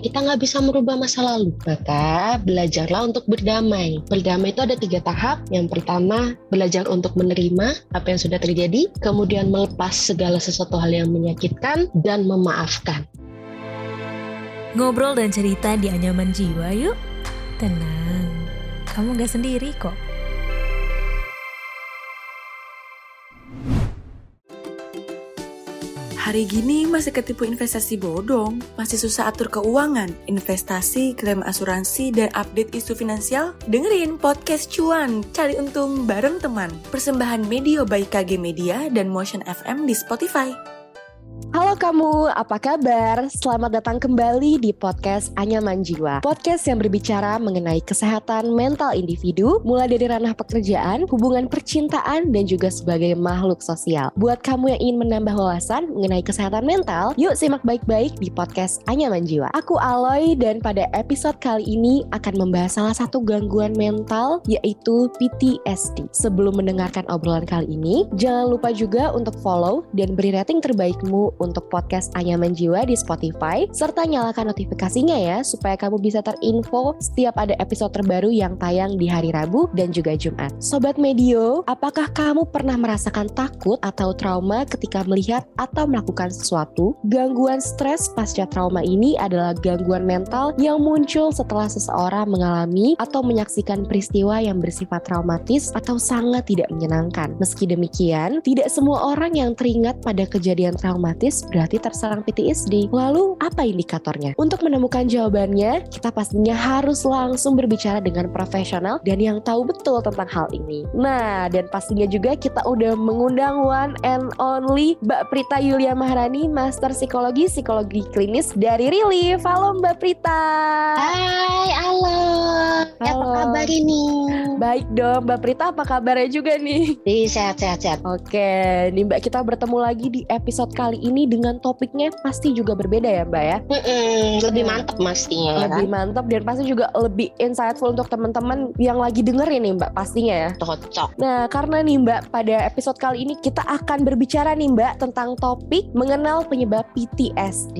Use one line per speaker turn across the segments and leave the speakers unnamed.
kita nggak bisa merubah masa lalu. Maka belajarlah untuk berdamai. Berdamai itu ada tiga tahap. Yang pertama, belajar untuk menerima apa yang sudah terjadi, kemudian melepas segala sesuatu hal yang menyakitkan, dan memaafkan.
Ngobrol dan cerita di anyaman jiwa yuk. Tenang, kamu gak sendiri kok.
Hari gini masih ketipu investasi bodong, masih susah atur keuangan, investasi, klaim asuransi, dan update isu finansial? Dengerin podcast Cuan, cari untung bareng teman. Persembahan Media by KG Media dan Motion FM di Spotify.
Halo kamu, apa kabar? Selamat datang kembali di podcast Anyaman Jiwa. Podcast yang berbicara mengenai kesehatan mental individu, mulai dari ranah pekerjaan, hubungan percintaan, dan juga sebagai makhluk sosial. Buat kamu yang ingin menambah wawasan mengenai kesehatan mental, yuk simak baik-baik di podcast Anyaman Jiwa. Aku Aloy dan pada episode kali ini akan membahas salah satu gangguan mental yaitu PTSD. Sebelum mendengarkan obrolan kali ini, jangan lupa juga untuk follow dan beri rating terbaikmu untuk podcast Anyaman Jiwa di Spotify, serta nyalakan notifikasinya ya, supaya kamu bisa terinfo setiap ada episode terbaru yang tayang di hari Rabu dan juga Jumat. Sobat Medio, apakah kamu pernah merasakan takut atau trauma ketika melihat atau melakukan sesuatu? Gangguan stres pasca trauma ini adalah gangguan mental yang muncul setelah seseorang mengalami atau menyaksikan peristiwa yang bersifat traumatis atau sangat tidak menyenangkan. Meski demikian, tidak semua orang yang teringat pada kejadian traumatis berarti terserang PTSD. Lalu apa indikatornya? Untuk menemukan jawabannya, kita pastinya harus langsung berbicara dengan profesional dan yang tahu betul tentang hal ini. Nah, dan pastinya juga kita udah mengundang one and only Mbak Prita Yulia Maharani, Master Psikologi Psikologi Klinis dari Relief. Halo Mbak Prita.
Hai, halo.
Halo.
Apa kabar ini?
Baik dong, Mbak Prita apa kabarnya juga nih?
Sehat-sehat sehat.
Oke, nih Mbak kita bertemu lagi di episode kali ini dengan topiknya pasti juga berbeda ya Mbak ya?
Mm-mm, lebih
Iya.
mantep pastinya ya
Lebih
kan?
mantap dan pasti juga lebih insightful untuk teman-teman yang lagi dengerin nih Mbak pastinya ya.
Cocok.
Nah, karena nih Mbak, pada episode kali ini kita akan berbicara nih Mbak tentang topik mengenal penyebab PTSD.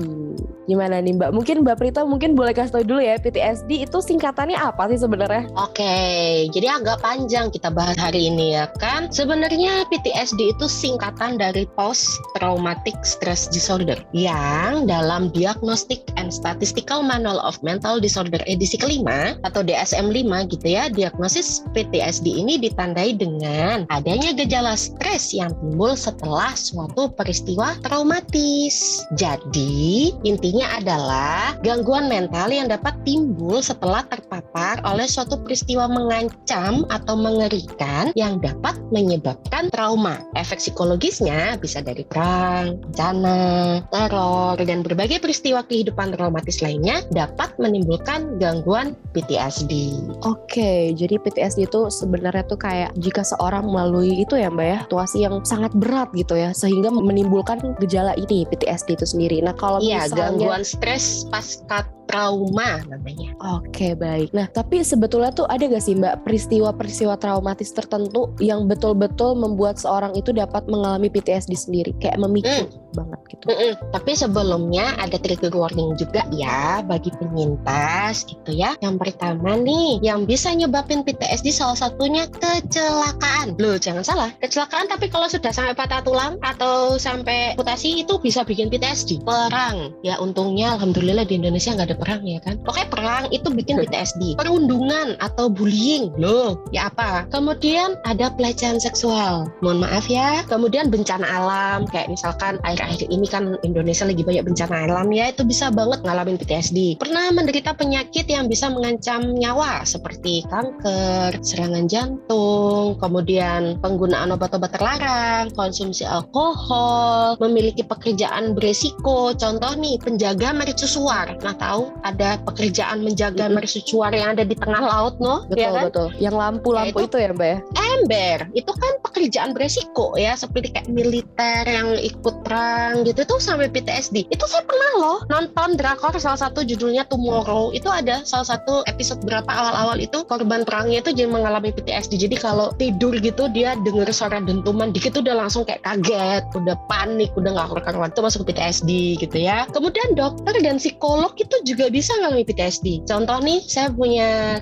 Gimana nih Mbak? Mungkin Mbak Prita mungkin boleh kasih tahu dulu ya PTSD itu singkatannya apa sih sebenarnya?
Oke, jadi agak panjang kita bahas hari ini ya kan. Sebenarnya PTSD itu singkatan dari Post Traumatic Stress Disorder yang dalam Diagnostic and Statistical Manual of Mental Disorder edisi kelima atau DSM-5 gitu ya, diagnosis PTSD ini ditandai dengan adanya gejala stres yang timbul setelah suatu peristiwa traumatis. Jadi, intinya adalah gangguan mental yang dapat timbul setelah terpapar oleh suatu peristiwa mengancam atau mengerikan yang dapat menyebabkan trauma. Efek psikologisnya bisa dari perang, bencana, teror, dan berbagai peristiwa kehidupan traumatis lainnya dapat menimbulkan gangguan PTSD.
Oke, jadi PTSD itu sebenarnya tuh kayak jika seorang melalui itu ya Mbak ya, situasi yang sangat berat gitu ya, sehingga menimbulkan gejala ini PTSD itu sendiri. Nah kalau
Iya,
misalnya
gangguan stres pasca trauma namanya.
Oke baik. Nah tapi sebetulnya tuh ada gak sih mbak peristiwa-peristiwa traumatis tertentu yang betul-betul membuat seorang itu dapat mengalami PTSD sendiri, kayak memicu banget gitu.
Mm-mm. Tapi sebelumnya ada trigger warning juga ya bagi penyintas gitu ya. Yang pertama nih, yang bisa nyebabin PTSD salah satunya kecelakaan. Loh jangan salah, kecelakaan tapi kalau sudah sampai patah tulang atau sampai amputasi itu bisa bikin PTSD. Perang, ya untungnya alhamdulillah di Indonesia nggak ada perang ya kan. Oke perang itu bikin PTSD. Perundungan atau bullying, loh ya apa? Kemudian ada pelecehan seksual. Mohon maaf ya. Kemudian bencana alam kayak misalkan akhir-akhir ini kan Indonesia lagi banyak bencana alam ya itu bisa banget ngalamin PTSD. Pernah menderita penyakit yang bisa mengancam nyawa seperti kanker, serangan jantung, kemudian penggunaan obat-obat terlarang, konsumsi alkohol, memiliki pekerjaan beresiko. Contoh nih penjaga mercusuar. Nah tahu ada pekerjaan menjaga mercusuar yang ada di tengah laut no?
Betul
Ya kan?
betul. Yang lampu-lampu
Ya,
itu, ya mbak ya.
ember itu kan pekerjaan beresiko ya seperti kayak militer yang ikut perang gitu itu sampai PTSD itu saya pernah loh nonton drakor salah satu judulnya Tomorrow itu ada salah satu episode berapa awal-awal itu korban perangnya itu jadi mengalami PTSD jadi kalau tidur gitu dia dengar suara dentuman dikit udah langsung kayak kaget udah panik udah nggak karuan itu masuk PTSD gitu ya kemudian dokter dan psikolog itu juga bisa mengalami PTSD contoh nih saya punya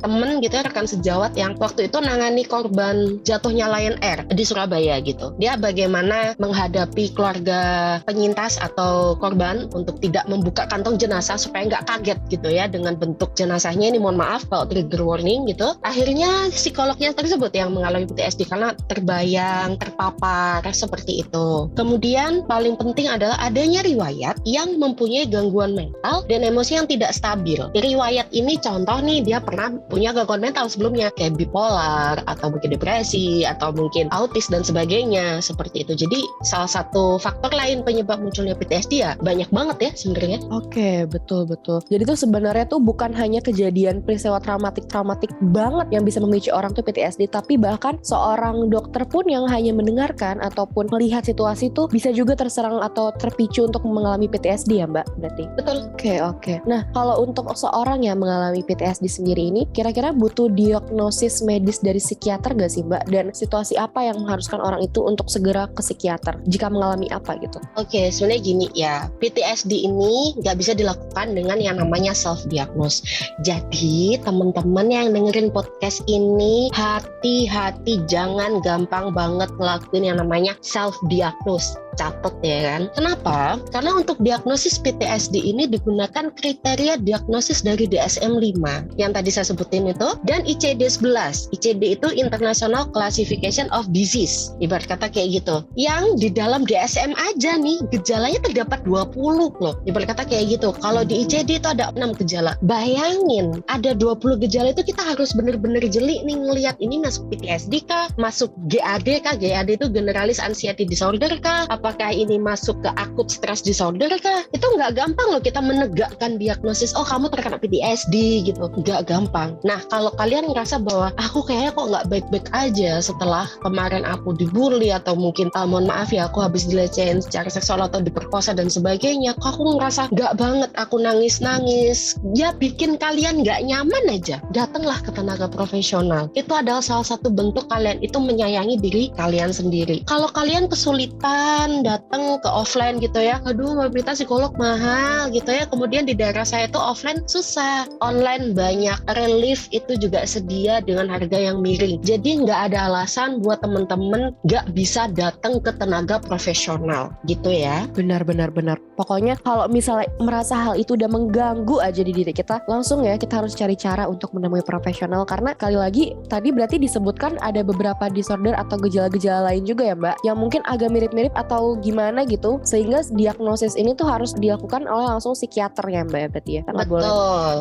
temen gitu ya rekan sejawat yang waktu itu nangani korban jatuhnya Lion Air di Surabaya gitu. Dia bagaimana menghadapi keluarga penyintas atau korban untuk tidak membuka kantong jenazah supaya nggak kaget gitu ya dengan bentuk jenazahnya ini. Mohon maaf kalau trigger warning gitu. Akhirnya psikolognya tersebut yang mengalami PTSD karena terbayang terpapar seperti itu. Kemudian paling penting adalah adanya riwayat yang mempunyai gangguan mental dan emosi yang tidak stabil. Riwayat ini contoh nih dia pernah punya gangguan mental sebelumnya kayak bipolar atau mungkin depresi atau mungkin autis dan sebagainya seperti itu jadi salah satu faktor lain penyebab munculnya PTSD ya banyak banget ya sebenarnya
Oke, betul betul. Jadi tuh sebenarnya tuh bukan hanya kejadian peristiwa traumatik traumatik banget yang bisa memicu orang tuh PTSD, tapi bahkan seorang dokter pun yang hanya mendengarkan ataupun melihat situasi tuh bisa juga terserang atau terpicu untuk mengalami PTSD ya Mbak berarti.
betul
Oke oke. Nah kalau untuk seorang yang mengalami PTSD sendiri ini, kira-kira butuh diagnosis medis dari psikiater gak sih Mbak? Dan situasi apa yang mengharuskan orang itu untuk segera ke psikiater jika mengalami apa gitu?
Oke, sebenarnya gini ya, PTSD ini nggak bisa dilakukan dengan yang namanya self diagnose. Jadi teman-teman yang dengerin podcast ini hati-hati jangan gampang banget ngelakuin yang namanya self diagnose catat ya kan. Kenapa? Karena untuk diagnosis PTSD ini digunakan kriteria diagnosis dari DSM-5 yang tadi saya sebutin itu dan ICD-11. ICD itu International Classification of Disease. Ibarat kata kayak gitu. Yang di dalam DSM aja nih gejalanya terdapat 20 loh. Ibarat kata kayak gitu. Kalau di ICD itu ada 6 gejala. Bayangin ada 20 gejala itu kita harus bener-bener jeli nih ngelihat ini masuk PTSD kah? Masuk GAD kah? GAD itu Generalized Anxiety Disorder kah? Apakah ini masuk ke akut stress disorder kah? Itu nggak gampang loh kita menegakkan diagnosis, oh kamu terkena PTSD gitu. Nggak gampang. Nah kalau kalian ngerasa bahwa aku kayaknya kok nggak baik-baik aja setelah kemarin aku dibully atau mungkin ah, mohon maaf ya aku habis dilecehin secara seksual atau diperkosa dan sebagainya, kok aku ngerasa nggak banget aku nangis-nangis. Ya bikin kalian nggak nyaman aja. Datanglah ke tenaga profesional. Itu adalah salah satu bentuk kalian itu menyayangi diri kalian sendiri. Kalau kalian kesulitan datang ke offline gitu ya. Aduh mau minta psikolog mahal gitu ya. Kemudian di daerah saya itu offline susah. Online banyak relief itu juga sedia dengan harga yang miring. Jadi nggak ada alasan buat temen-temen nggak bisa datang ke tenaga profesional gitu ya.
Benar benar benar. Pokoknya kalau misalnya merasa hal itu udah mengganggu aja di diri kita, langsung ya kita harus cari cara untuk menemui profesional. Karena kali lagi tadi berarti disebutkan ada beberapa disorder atau gejala-gejala lain juga ya Mbak yang mungkin agak mirip-mirip atau gimana gitu sehingga diagnosis ini tuh harus dilakukan oleh langsung psikiater ya Mbak ya berarti ya. Nggak boleh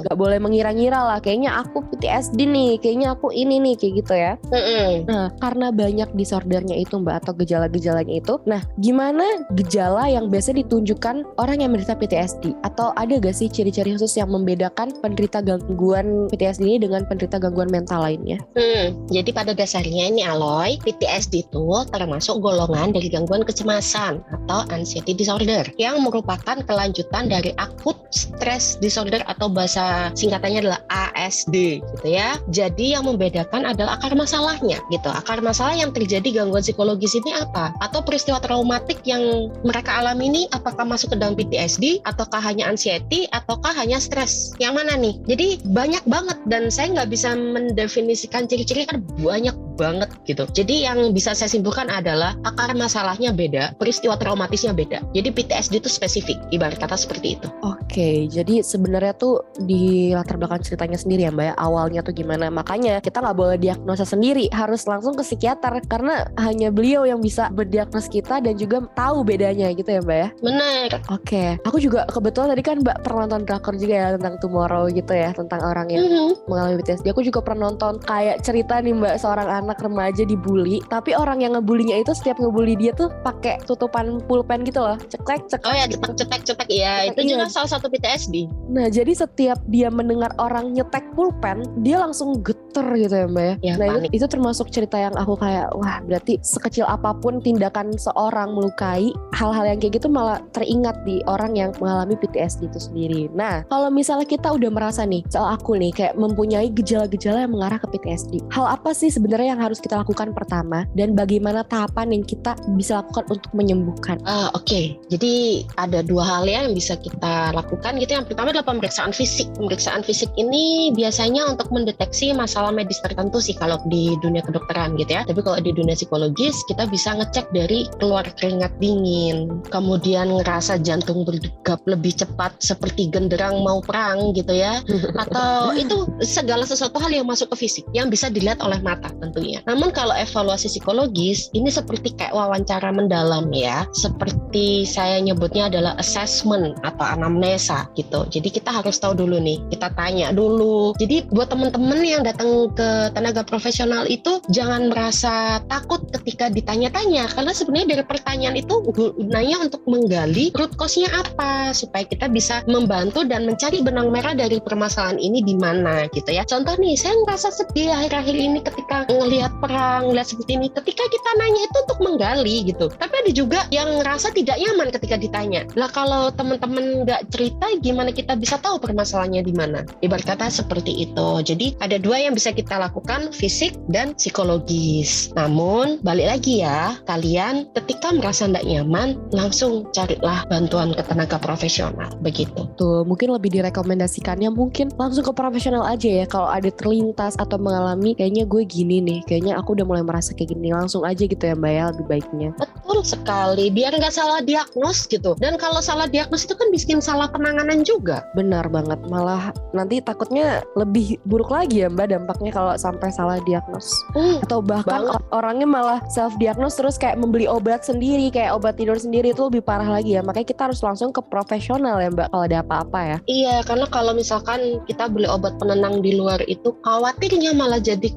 nggak boleh mengira-ngira lah kayaknya aku PTSD nih, kayaknya aku ini nih kayak gitu ya.
Mm-mm.
Nah, karena banyak disordernya itu Mbak atau gejala-gejalanya itu. Nah, gimana gejala yang biasa ditunjukkan orang yang menderita PTSD? Atau ada gak sih ciri-ciri khusus yang membedakan penderita gangguan PTSD ini dengan penderita gangguan mental lainnya?
Hmm, jadi pada dasarnya ini Aloy, PTSD itu termasuk golongan dari gangguan kecemasan atau anxiety disorder yang merupakan kelanjutan dari akut stress disorder atau bahasa singkatannya adalah ASD gitu ya. Jadi yang membedakan adalah akar masalahnya gitu. Akar masalah yang terjadi gangguan psikologis ini apa? Atau peristiwa traumatik yang mereka alami ini apakah masuk ke dalam PTSD ataukah hanya anxiety ataukah hanya stres? Yang mana nih? Jadi banyak banget dan saya nggak bisa mendefinisikan ciri-ciri kan banyak banget gitu. Jadi yang bisa saya simpulkan adalah akar masalahnya beda, peristiwa traumatisnya beda. Jadi PTSD itu spesifik, ibarat kata seperti itu.
Oke, jadi sebenarnya tuh di latar belakang ceritanya sendiri ya Mbak ya, awalnya tuh gimana. Makanya kita nggak boleh diagnosa sendiri, harus langsung ke psikiater karena hanya beliau yang bisa berdiagnos kita dan juga tahu bedanya gitu ya Mbak ya.
Benar.
Oke, aku juga kebetulan tadi kan Mbak pernah nonton drakor juga ya tentang Tomorrow gitu ya, tentang orang yang
Mhm.
mengalami PTSD. Aku juga pernah nonton kayak cerita nih Mbak seorang anak anak remaja dibully, tapi orang yang ngebulinya itu setiap ngebully dia tuh pakai tutupan pulpen gitu loh, ceklek ceklek.
Oh ya cetek cetek cetek ya itu
Iya.
juga salah satu PTSD.
Nah jadi setiap dia mendengar orang nyetek pulpen, dia langsung geter gitu ya mbak ya.
Ya,
nah
panik.
itu, itu termasuk cerita yang aku kayak wah berarti sekecil apa pun tindakan seorang melukai, hal-hal yang kayak gitu malah teringat di orang yang mengalami PTSD itu sendiri. Nah kalau misalnya kita udah merasa nih, soal aku nih kayak mempunyai gejala-gejala yang mengarah ke PTSD, hal apa sih sebenarnya yang harus kita lakukan pertama dan bagaimana tahapan yang kita bisa lakukan untuk menyembuhkan?
Ah, Oke, jadi ada dua hal ya yang bisa kita lakukan gitu. Yang pertama adalah pemeriksaan fisik. Pemeriksaan fisik ini biasanya untuk mendeteksi masalah medis tertentu sih kalau di dunia kedokteran gitu ya. Tapi kalau di dunia psikologis kita bisa ngecek dari keluar keringat dingin, kemudian ngerasa jantung berdegup lebih cepat seperti genderang mau perang gitu ya. Atau itu segala sesuatu hal yang masuk ke fisik yang bisa dilihat oleh mata tentunya. Namun kalau evaluasi psikologis ini seperti kayak wawancara mendalam ya, seperti saya nyebutnya adalah assessment atau anamnesa gitu. Jadi kita harus tahu dulu nih, kita tanya dulu. Jadi buat teman-teman yang datang ke tenaga profesional itu jangan merasa takut ketika ditanya-tanya karena sebenarnya dari pertanyaan itu gunanya untuk menggali root cause-nya apa supaya kita bisa membantu dan mencari benang merah dari permasalahan ini di mana gitu ya. Contoh nih, saya ngerasa sedih akhir-akhir ini ketika ngelihat perang, ngelihat seperti ini. Ketika kita nanya itu untuk menggali gitu. Tapi ada juga yang ngerasa tidak nyaman ketika ditanya. Lah kalau teman-teman nggak cerita, gimana kita bisa tahu permasalahannya di mana? Ibarat kata seperti itu. Jadi ada dua yang bisa kita lakukan, fisik dan psikologis. Namun balik lagi ya, kalian ketika merasa tidak nyaman, langsung carilah bantuan ke tenaga profesional. Begitu.
Tuh, mungkin lebih direkomendasikannya mungkin langsung ke profesional aja ya kalau ada terlintas atau mengalami kayaknya gue gini nih, kayaknya aku udah mulai merasa kayak gini, langsung aja gitu ya Mbak ya lebih baiknya.
Betul sekali, biar nggak salah diagnos gitu. Dan kalau salah diagnos itu kan bikin salah penanganan juga.
Benar banget, malah nanti takutnya lebih buruk lagi ya Mbak dampaknya kalau sampai salah diagnos.
Hmm,
Atau bahkan
Banget.
or- orangnya malah self diagnos terus kayak membeli obat sendiri, kayak obat tidur sendiri itu lebih parah lagi ya. Makanya kita harus langsung ke profesional ya Mbak kalau ada apa-apa ya.
Iya, karena kalau misalkan kita beli obat penenang di luar itu khawatirnya malah jadi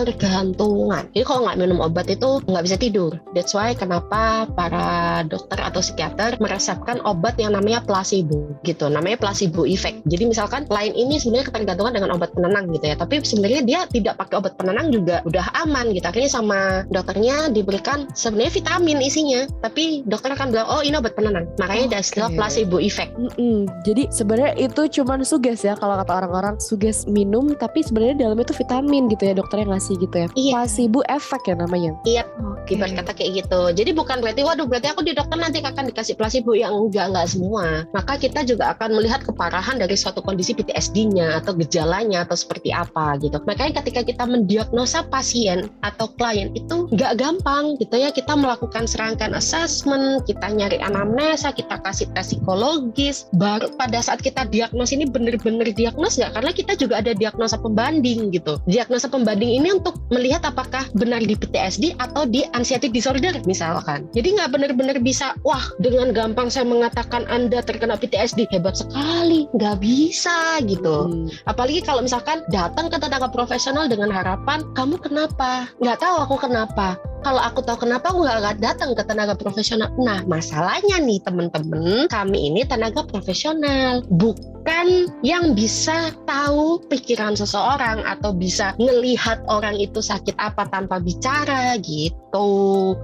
ketergantungan. Jadi kalau nggak minum obat itu nggak bisa tidur. That's why kenapa para dokter atau psikiater meresepkan obat yang namanya placebo gitu. Namanya placebo effect. Jadi misalkan lain ini sebenarnya ketergantungan dengan obat penenang gitu ya. Tapi sebenarnya dia tidak pakai obat penenang juga udah aman gitu. Akhirnya sama dokternya diberikan sebenarnya vitamin isinya. Tapi dokter akan bilang, oh ini obat penenang. Makanya ada istilah
Oke.
placebo effect.
Mm-mm. Jadi sebenarnya itu cuman suges ya kalau kata orang-orang suges minum tapi sebenarnya dalamnya itu vitamin gitu ya dokternya ngasih gitu ya.
Iya.
Placebo efek ya namanya.
Iya,
Oke.
ibarat kata kayak gitu. Jadi bukan berarti waduh berarti aku di dokter nanti akan dikasih placebo yang enggak enggak semua. Maka kita juga akan melihat keparahan dari suatu kondisi PTSD-nya atau gejalanya atau seperti apa gitu. Makanya ketika kita mendiagnosa pasien atau klien itu enggak gampang gitu ya. Kita melakukan serangkaian assessment, kita nyari anamnesa, kita kasih tes psikologis. Baru pada saat kita diagnos ini bener-bener diagnos nggak? Karena kita juga ada diagnosa pembanding gitu. Diagnosa pembanding ini untuk melihat apakah benar di PTSD atau di anxiety disorder misalkan. Jadi nggak benar-benar bisa, wah dengan gampang saya mengatakan Anda terkena PTSD, hebat sekali. Nggak bisa gitu.
Hmm.
Apalagi kalau misalkan datang ke tenaga profesional dengan harapan, kamu kenapa? Nggak tahu aku kenapa. Kalau aku tahu kenapa, aku nggak datang ke tenaga profesional. Nah, masalahnya nih teman-teman, kami ini tenaga profesional, bukan yang bisa tahu pikiran seseorang atau bisa ngelihat orang itu sakit apa tanpa bicara gitu.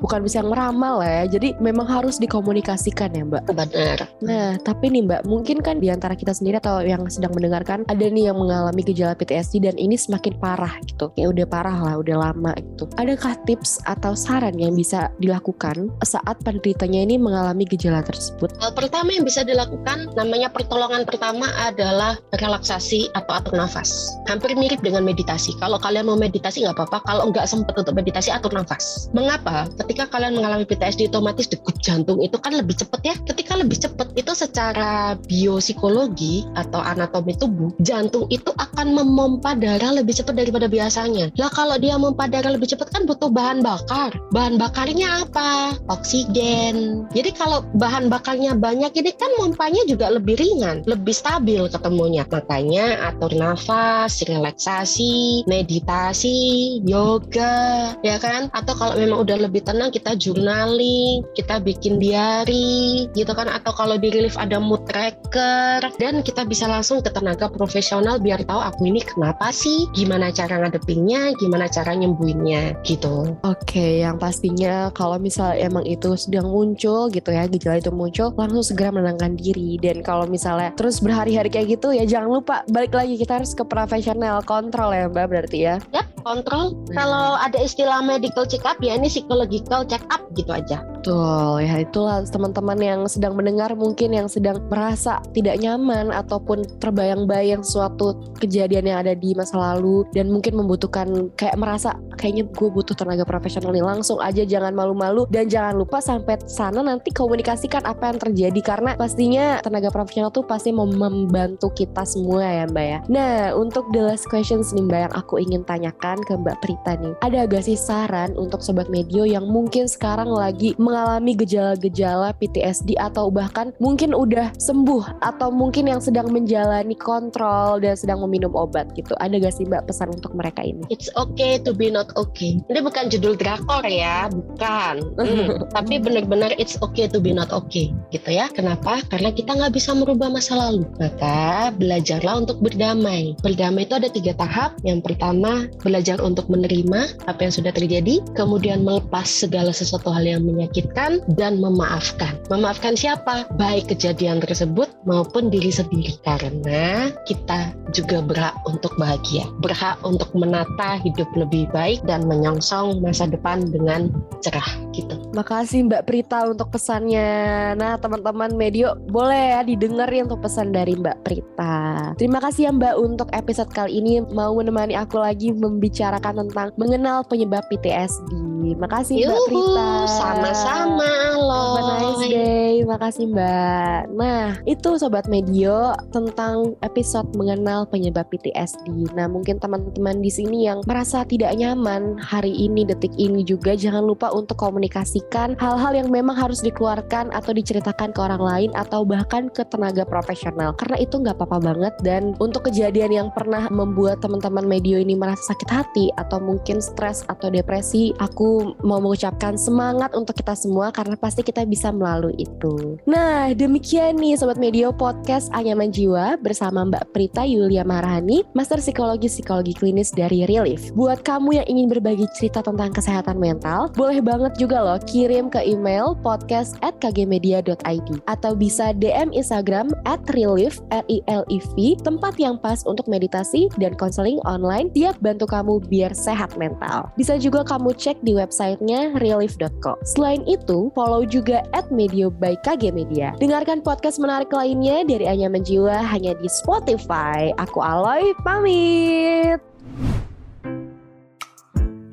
Bukan bisa ngeramal ya. Jadi memang harus dikomunikasikan ya Mbak.
Benar.
Nah, tapi nih Mbak, mungkin kan di antara kita sendiri atau yang sedang mendengarkan ada nih yang mengalami gejala PTSD dan ini semakin parah gitu. Ya udah parah lah, udah lama gitu. Adakah tips atau saran yang bisa dilakukan saat penderitanya ini mengalami gejala tersebut?
Hal pertama yang bisa dilakukan namanya pertolongan pertama adalah relaksasi atau atur nafas. Hampir mirip dengan meditasi. Kalau kalian mau meditasi nggak apa-apa. Kalau nggak sempat untuk meditasi atur nafas. Mengapa? Ketika kalian mengalami PTSD otomatis degup jantung itu kan lebih cepat ya. Ketika lebih cepat itu secara biopsikologi atau anatomi tubuh, jantung itu akan memompa darah lebih cepat daripada biasanya. Lah kalau dia memompa darah lebih cepat kan butuh suatu bahan bakar. Bahan bakarnya apa? Oksigen. Jadi kalau bahan bakarnya banyak ini kan mompanya juga lebih ringan, lebih stabil ketemunya. Makanya atur nafas, relaksasi, meditasi, yoga, ya kan? Atau kalau memang udah lebih tenang kita journaling, kita bikin diary gitu kan atau kalau di relief ada mood tracker dan kita bisa langsung ke tenaga profesional biar tahu aku ini kenapa sih, gimana cara ngadepinnya, gimana cara nyembuhinnya gitu.
Oke, yang pastinya kalau misal emang itu sedang muncul gitu ya, gejala itu muncul, langsung segera menenangkan diri. Dan kalau misalnya terus berhari-hari kayak gitu ya jangan lupa balik lagi kita harus ke profesional kontrol ya Mbak berarti ya.
Yap, kontrol. Kalau ada istilah medical check up ya ini psychological check up gitu aja.
Betul, ya itulah teman-teman yang sedang mendengar mungkin yang sedang merasa tidak nyaman ataupun terbayang-bayang suatu kejadian yang ada di masa lalu dan mungkin membutuhkan kayak merasa kayaknya gue butuh tenaga profesional nih langsung aja jangan malu-malu dan jangan lupa sampai sana nanti komunikasikan apa yang terjadi karena pastinya tenaga profesional tuh pasti mau membantu kita semua ya Mbak ya. Nah untuk the last questions nih Mbak yang aku ingin tanyakan ke Mbak Prita nih ada gak sih saran untuk sobat medio yang mungkin sekarang lagi mengalami gejala-gejala PTSD atau bahkan mungkin udah sembuh atau mungkin yang sedang menjalani kontrol dan sedang meminum obat gitu. Ada gak sih Mbak pesan untuk mereka ini?
It's okay to be not okay. Ini bukan judul drakor ya, bukan. Hmm, tapi benar-benar it's okay to be not okay, gitu ya. Kenapa? Karena kita nggak bisa merubah masa lalu. Maka belajarlah untuk berdamai. Berdamai itu ada tiga tahap. Yang pertama, belajar untuk menerima apa yang sudah terjadi. Kemudian melepas segala sesuatu hal yang menyakitkan dan memaafkan. Memaafkan siapa? Baik kejadian tersebut maupun diri sendiri. Karena kita juga berhak untuk bahagia. Berhak untuk menata hidup lebih baik dan menyongsong masa depan dengan cerah gitu.
Makasih Mbak Prita untuk pesannya. Nah teman-teman medio boleh ya didengerin untuk pesan dari Mbak Prita. Terima kasih ya Mbak untuk episode kali ini mau menemani aku lagi membicarakan tentang mengenal penyebab PTSD. Makasih Mbak
Yuhu,
Prita.
Sama-sama loh.
Have a nice day. Makasih Mbak. Nah, itu sobat medio tentang episode mengenal penyebab PTSD. Nah, mungkin teman-teman di sini yang merasa tidak nyaman hari ini detik ini juga jangan lupa untuk komunikasikan hal-hal yang memang harus dikeluarkan atau diceritakan ke orang lain atau bahkan ke tenaga profesional. Karena itu nggak apa-apa banget dan untuk kejadian yang pernah membuat teman-teman medio ini merasa sakit hati atau mungkin stres atau depresi, aku mau mengucapkan semangat untuk kita semua karena pasti kita bisa melalui itu. Nah, demikian nih Sobat Medio Podcast Anyaman Jiwa bersama Mbak Prita Yulia Marhani, Master Psikologi Psikologi Klinis dari Relief. Buat kamu yang ingin berbagi cerita tentang kesehatan mental, boleh banget juga loh kirim ke email podcast at kgmedia.id atau bisa DM Instagram at relief, R-I-L-I-V, tempat yang pas untuk meditasi dan konseling online tiap bantu kamu biar sehat mental. Bisa juga kamu cek di websitenya relief.co. Selain itu, follow juga at Medio by KG Media. Dengarkan podcast menarik lainnya dari Anyaman Jiwa hanya di Spotify. Aku Aloy, pamit!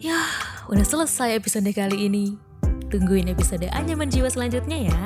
Yah, udah selesai episode kali ini. Tungguin episode Anyaman Jiwa selanjutnya ya.